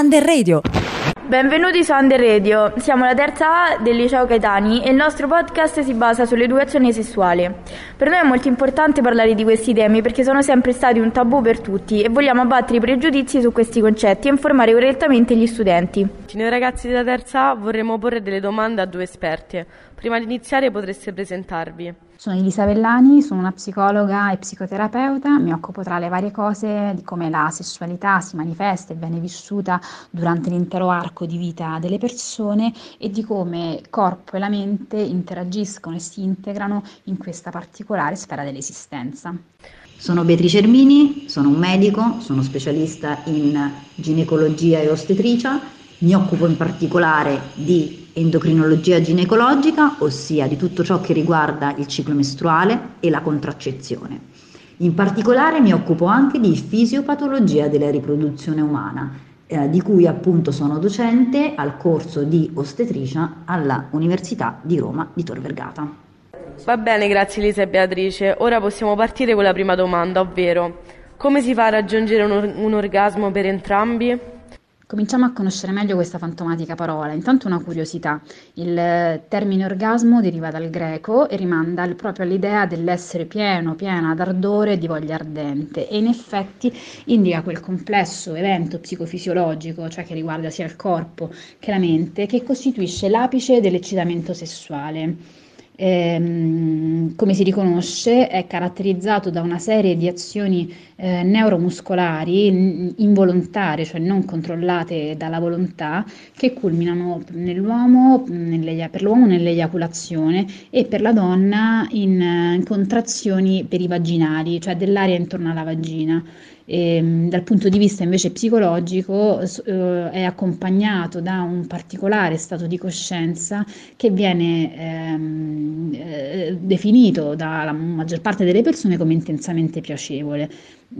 Under Radio. Benvenuti su Under Radio, siamo la terza A del liceo Caetani e il nostro podcast si basa sull'educazione sessuale. Per noi è molto importante parlare di questi temi perché sono sempre stati un tabù per tutti e vogliamo abbattere i pregiudizi su questi concetti e informare correttamente gli studenti. Noi ragazzi della terza A vorremmo porre delle domande a due esperte. Prima di iniziare potreste presentarvi. Sono Elisa Vellani, sono una psicologa e psicoterapeuta, mi occupo tra le varie cose di come la sessualità si manifesta e viene vissuta durante l'intero arco di vita delle persone e di come corpo e la mente interagiscono e si integrano in questa particolare sfera dell'esistenza. Sono Beatrice Ermini, sono un medico, sono specialista in ginecologia e ostetricia, mi occupo in particolare di endocrinologia ginecologica, ossia di tutto ciò che riguarda il ciclo mestruale e la contraccezione. In particolare mi occupo anche di fisiopatologia della riproduzione umana, eh, di cui appunto sono docente al corso di ostetricia alla Università di Roma di Tor Vergata. Va bene, grazie Elisa e Beatrice. Ora possiamo partire con la prima domanda, ovvero come si fa a raggiungere un, un orgasmo per entrambi? Cominciamo a conoscere meglio questa fantomatica parola. Intanto una curiosità. Il termine orgasmo deriva dal greco e rimanda proprio all'idea dell'essere pieno, piena d'ardore e di voglia ardente e in effetti indica quel complesso evento psicofisiologico, cioè che riguarda sia il corpo che la mente, che costituisce l'apice dell'eccitamento sessuale ehm, come si riconosce, è caratterizzato da una serie di azioni eh, neuromuscolari involontarie, cioè non controllate dalla volontà, che culminano nell'uomo, per l'uomo nell'eiaculazione e per la donna in, in contrazioni perivaginali, cioè dell'aria intorno alla vagina. E, ehm, dal punto di vista invece psicologico eh, è accompagnato da un particolare stato di coscienza che viene ehm, eh, definito dalla maggior parte delle persone come intensamente piacevole.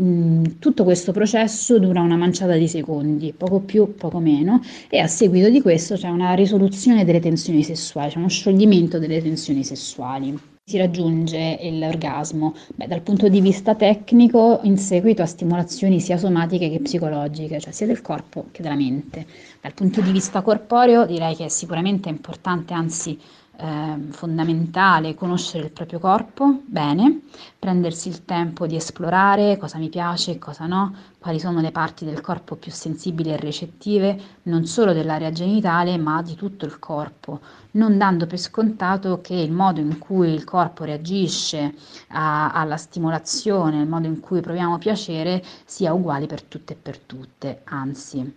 Mm, tutto questo processo dura una manciata di secondi, poco più, poco meno, e a seguito di questo c'è una risoluzione delle tensioni sessuali, c'è uno scioglimento delle tensioni sessuali si raggiunge l'orgasmo? Beh, dal punto di vista tecnico, in seguito a stimolazioni sia somatiche che psicologiche, cioè sia del corpo che della mente. Dal punto di vista corporeo, direi che è sicuramente importante, anzi eh, fondamentale conoscere il proprio corpo bene, prendersi il tempo di esplorare cosa mi piace e cosa no, quali sono le parti del corpo più sensibili e recettive, non solo dell'area genitale, ma di tutto il corpo, non dando per scontato che il modo in cui il corpo reagisce a, alla stimolazione, il modo in cui proviamo piacere sia uguale per tutte e per tutte, anzi.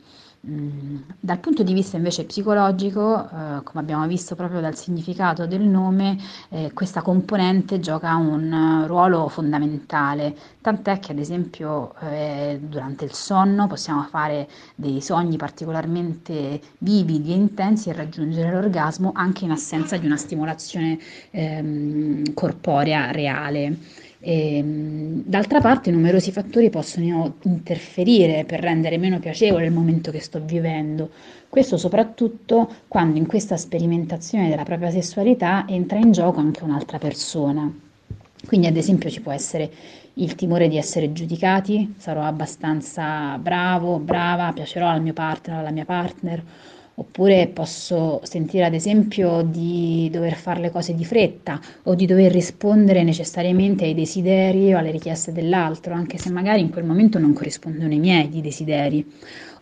Mm, dal punto di vista invece psicologico, eh, come abbiamo visto proprio dal significato del nome, eh, questa componente gioca un ruolo fondamentale, tant'è che ad esempio eh, durante il sonno possiamo fare dei sogni particolarmente vividi e intensi e raggiungere l'orgasmo anche in assenza di una stimolazione ehm, corporea reale. E, ehm, d'altra parte numerosi fattori possono interferire per rendere meno piacevole il momento che sto vivendo, questo soprattutto quando in questa sperimentazione della propria sessualità entra in gioco anche un'altra persona. Quindi ad esempio ci può essere il timore di essere giudicati, sarò abbastanza bravo, brava, piacerò al mio partner, alla mia partner, Oppure posso sentire ad esempio di dover fare le cose di fretta o di dover rispondere necessariamente ai desideri o alle richieste dell'altro, anche se magari in quel momento non corrispondono ai miei desideri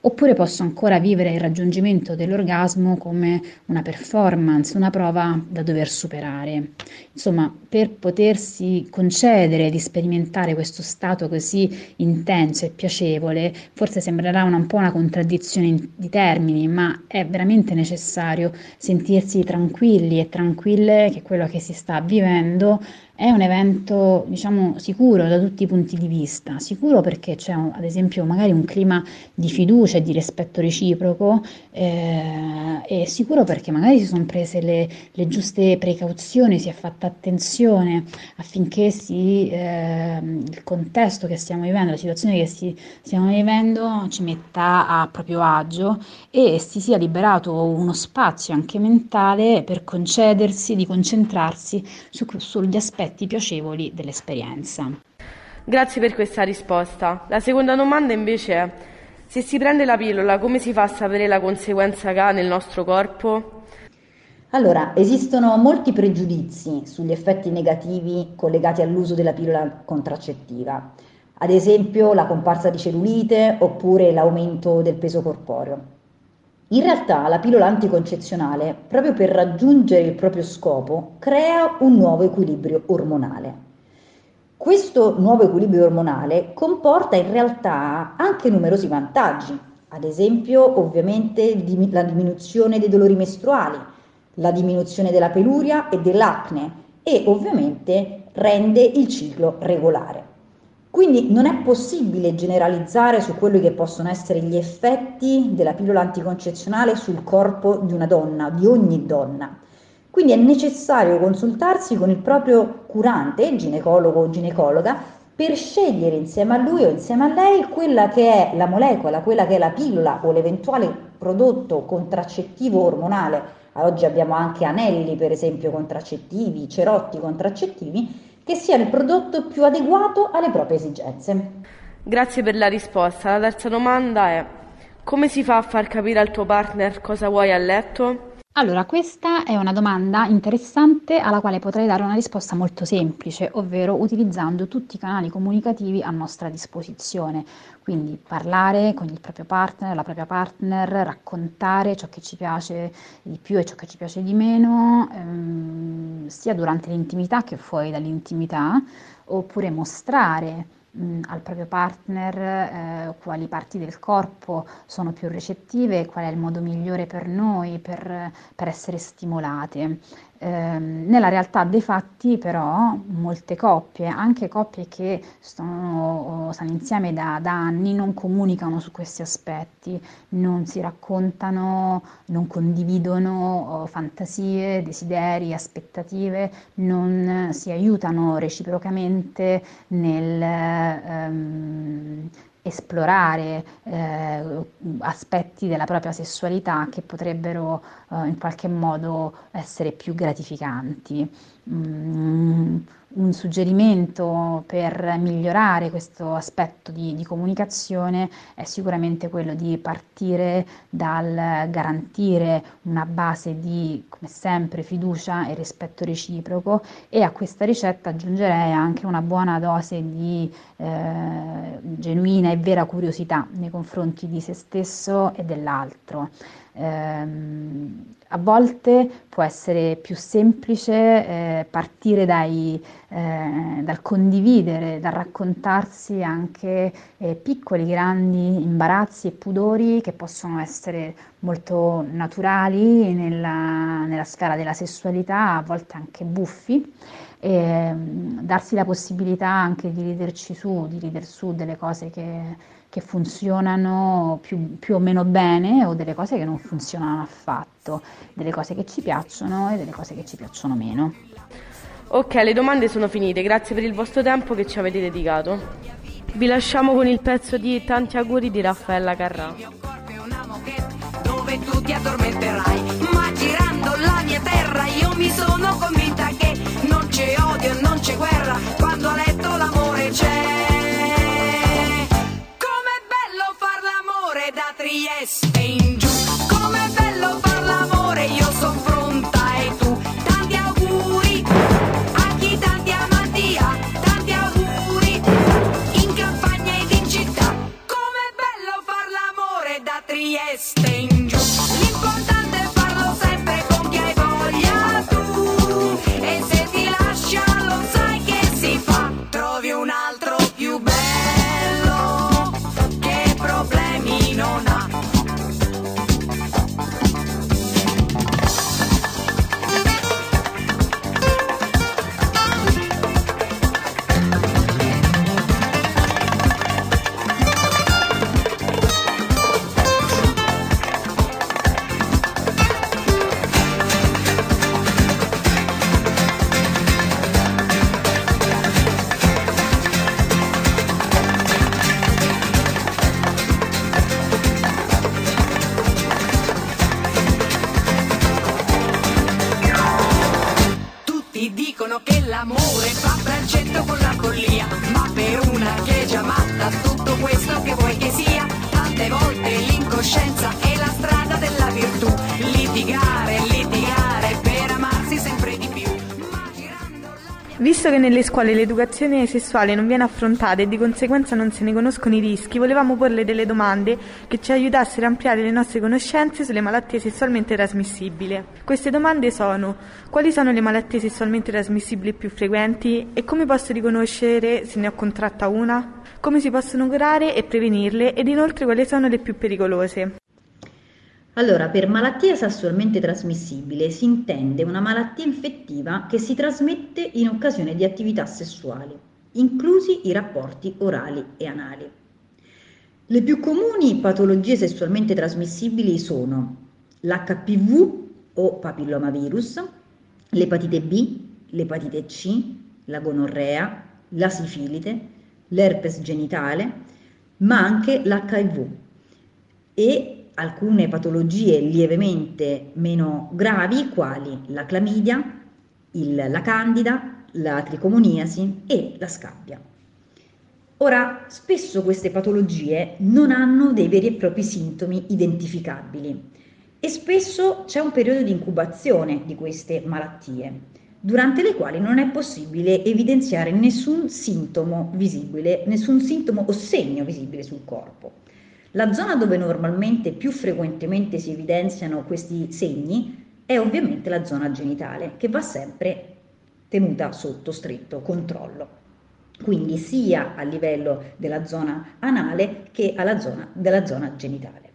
oppure posso ancora vivere il raggiungimento dell'orgasmo come una performance, una prova da dover superare. Insomma, per potersi concedere di sperimentare questo stato così intenso e piacevole, forse sembrerà una, un po' una contraddizione di termini, ma è veramente necessario sentirsi tranquilli e tranquille che quello che si sta vivendo è un evento, diciamo, sicuro da tutti i punti di vista. Sicuro perché c'è, un, ad esempio, magari un clima di fiducia e di rispetto reciproco, eh, e sicuro perché magari si sono prese le, le, giuste precauzioni, si è fatta attenzione affinché si, eh, il contesto che stiamo vivendo, la situazione che si, stiamo vivendo ci metta a proprio agio e si sia liberato uno spazio anche mentale per concedersi di concentrarsi su, sugli aspetti aspetti piacevoli dell'esperienza. Grazie per questa risposta. La seconda domanda invece è Se si prende la pillola, come si fa a sapere la conseguenza che ha nel nostro corpo? Allora, esistono molti pregiudizi sugli effetti negativi collegati all'uso della pillola contraccettiva, ad esempio la comparsa di cellulite oppure l'aumento del peso corporeo. In realtà la pillola anticoncezionale, proprio per raggiungere il proprio scopo, crea un nuovo equilibrio ormonale. Questo nuovo equilibrio ormonale comporta in realtà anche numerosi vantaggi, ad esempio ovviamente la diminuzione dei dolori mestruali, la diminuzione della peluria e dell'acne e ovviamente rende il ciclo regolare. Quindi non è possibile generalizzare su quelli che possono essere gli effetti della pillola anticoncezionale sul corpo di una donna, di ogni donna. Quindi è necessario consultarsi con il proprio curante, ginecologo o ginecologa, per scegliere insieme a lui o insieme a lei quella che è la molecola, quella che è la pillola o l'eventuale prodotto contraccettivo ormonale. Oggi abbiamo anche anelli, per esempio, contraccettivi, cerotti contraccettivi, che sia il prodotto più adeguato alle proprie esigenze. Grazie per la risposta. La terza domanda è come si fa a far capire al tuo partner cosa vuoi a letto? Allora, questa è una domanda interessante alla quale potrei dare una risposta molto semplice, ovvero utilizzando tutti i canali comunicativi a nostra disposizione. Quindi parlare con il proprio partner, la propria partner, raccontare ciò che ci piace di più e ciò che ci piace di meno, ehm, sia durante l'intimità che fuori dall'intimità, oppure mostrare mh, al proprio partner eh, quali parti del corpo sono più recettive, qual è il modo migliore per noi per, per essere stimolate. Eh, nella realtà dei fatti però molte coppie, anche coppie che sono, stanno insieme da, da, anni, non comunicano su questi aspetti, non si raccontano, non condividono fantasie, desideri, aspettative, non si aiutano reciprocamente nel ehm, esplorare eh, aspetti della propria sessualità che potrebbero eh, in qualche modo essere più gratificanti. Mm, un suggerimento per migliorare questo aspetto di, di, comunicazione è sicuramente quello di partire dal garantire una base di, come sempre, fiducia e rispetto reciproco e a questa ricetta aggiungerei anche una buona dose di eh, genuina e vera curiosità nei confronti di se stesso e dell'altro. Eh, a volte può essere più semplice eh, partire dai, eh, dal condividere, dal raccontarsi anche eh, piccoli, grandi imbarazzi e pudori che possono essere molto naturali nella, nella sfera della sessualità, a volte anche buffi. E, mm, darsi la possibilità anche di riderci su, di rider su delle cose che che funzionano più, più, o meno bene o delle cose che non funzionano affatto, delle cose che ci piacciono e delle cose che ci piacciono meno. Ok, le domande sono finite, grazie per il vostro tempo che ci avete dedicato. Vi lasciamo con il pezzo di Tanti auguri di Raffaella Carrà. Dove tu ti addormenterai, ma girando la mia terra io mi sono convinta che non c'è odio e non c'è guerra, quando a letto l'amore c'è. Trieste Visto che nelle scuole l'educazione sessuale non viene affrontata e di conseguenza non se ne conoscono i rischi, volevamo porle delle domande che ci aiutassero a ampliare le nostre conoscenze sulle malattie sessualmente trasmissibili. Queste domande sono: quali sono le malattie sessualmente trasmissibili più frequenti e come posso riconoscere se ne ho contratta una? Come si possono curare e prevenirle ed inoltre quali sono le più pericolose? Allora, per malattia sessualmente trasmissibile si intende una malattia infettiva che si trasmette in occasione di attività sessuali, inclusi i rapporti orali e anali. Le più comuni patologie sessualmente trasmissibili sono l'HPV o papillomavirus, l'epatite B, l'epatite C, la gonorrea, la sifilite, l'herpes genitale, ma anche l'HIV e alcune patologie lievemente meno gravi quali la clamidia, il- la candida, la tricomoniasi e la scabbia. Ora, spesso queste patologie non hanno dei veri e propri sintomi identificabili e spesso c'è un periodo di incubazione di queste malattie, durante le quali non è possibile evidenziare nessun sintomo visibile, nessun sintomo o segno visibile sul corpo. La zona dove normalmente più frequentemente si evidenziano questi segni è ovviamente la zona genitale, che va sempre tenuta sotto stretto controllo. Quindi sia a livello della zona anale che zona, della zona genitale.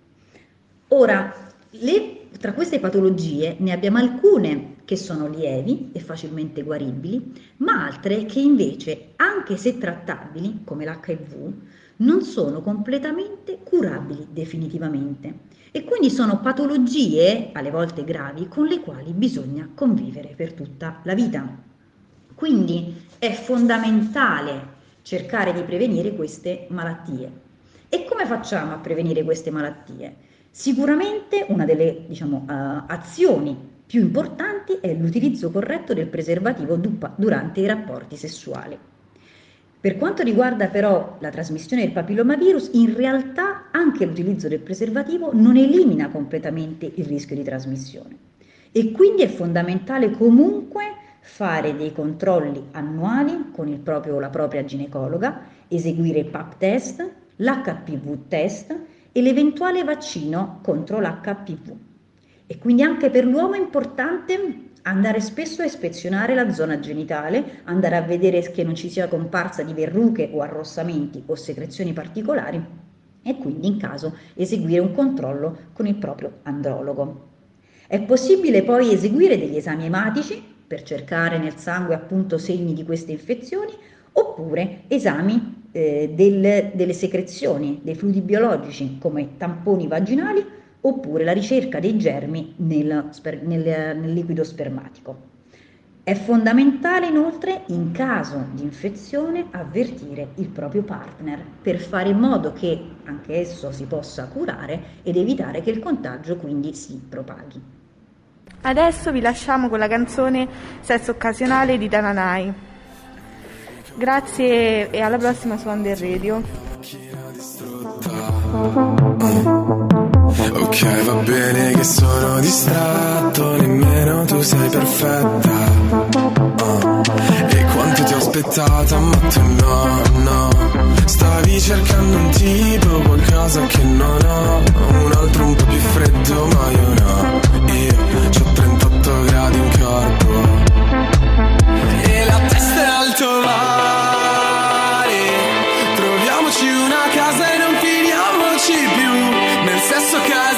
Ora, le- tra queste patologie ne abbiamo alcune che sono lievi e facilmente guaribili, ma altre che invece, anche se trattabili, come l'HIV, non sono completamente curabili definitivamente. E quindi sono patologie, alle volte gravi, con le quali bisogna convivere per tutta la vita. Quindi è fondamentale cercare di prevenire queste malattie. E come facciamo a prevenire queste malattie? Sicuramente una delle diciamo, eh, azioni più importanti è l'utilizzo corretto del preservativo du- durante i rapporti sessuali. Per quanto riguarda però la trasmissione del papillomavirus, in realtà anche l'utilizzo del preservativo non elimina completamente il rischio di trasmissione e quindi è fondamentale comunque fare dei controlli annuali con proprio, la propria ginecologa, eseguire il PAP test, l'HPV test e l'eventuale vaccino contro l'HPV. E quindi anche per l'uomo è importante andare spesso a ispezionare la zona genitale, andare a vedere che non ci sia comparsa di verruche o arrossamenti o secrezioni particolari e quindi in caso eseguire un controllo con il proprio andrologo. È possibile poi eseguire degli esami ematici per cercare nel sangue appunto segni di queste infezioni oppure esami eh, del- delle secrezioni, dei fluidi biologici come tamponi vaginali oppure la ricerca dei germi nel, nel- nel liquido spermatico. È fondamentale inoltre in caso di infezione avvertire il proprio partner per fare in modo che anche esso si possa curare ed evitare che il contagio quindi si propaghi. Adesso vi lasciamo con la canzone Sesso occasionale di Tananai. Grazie e alla prossima su Under Radio. Ok, va bene che sono distratto, nemmeno tu sei perfetta. Ah, E quanto ti ho aspettata, ma tu no, no. Stavi cercando un tipo, qualcosa che non ho. Un altro un po' più freddo, ma io no. Io ho 38 gradi in corpo. E la testa è alto mare. Troviamoci una casa e non finiamoci più nel sesso occasionale.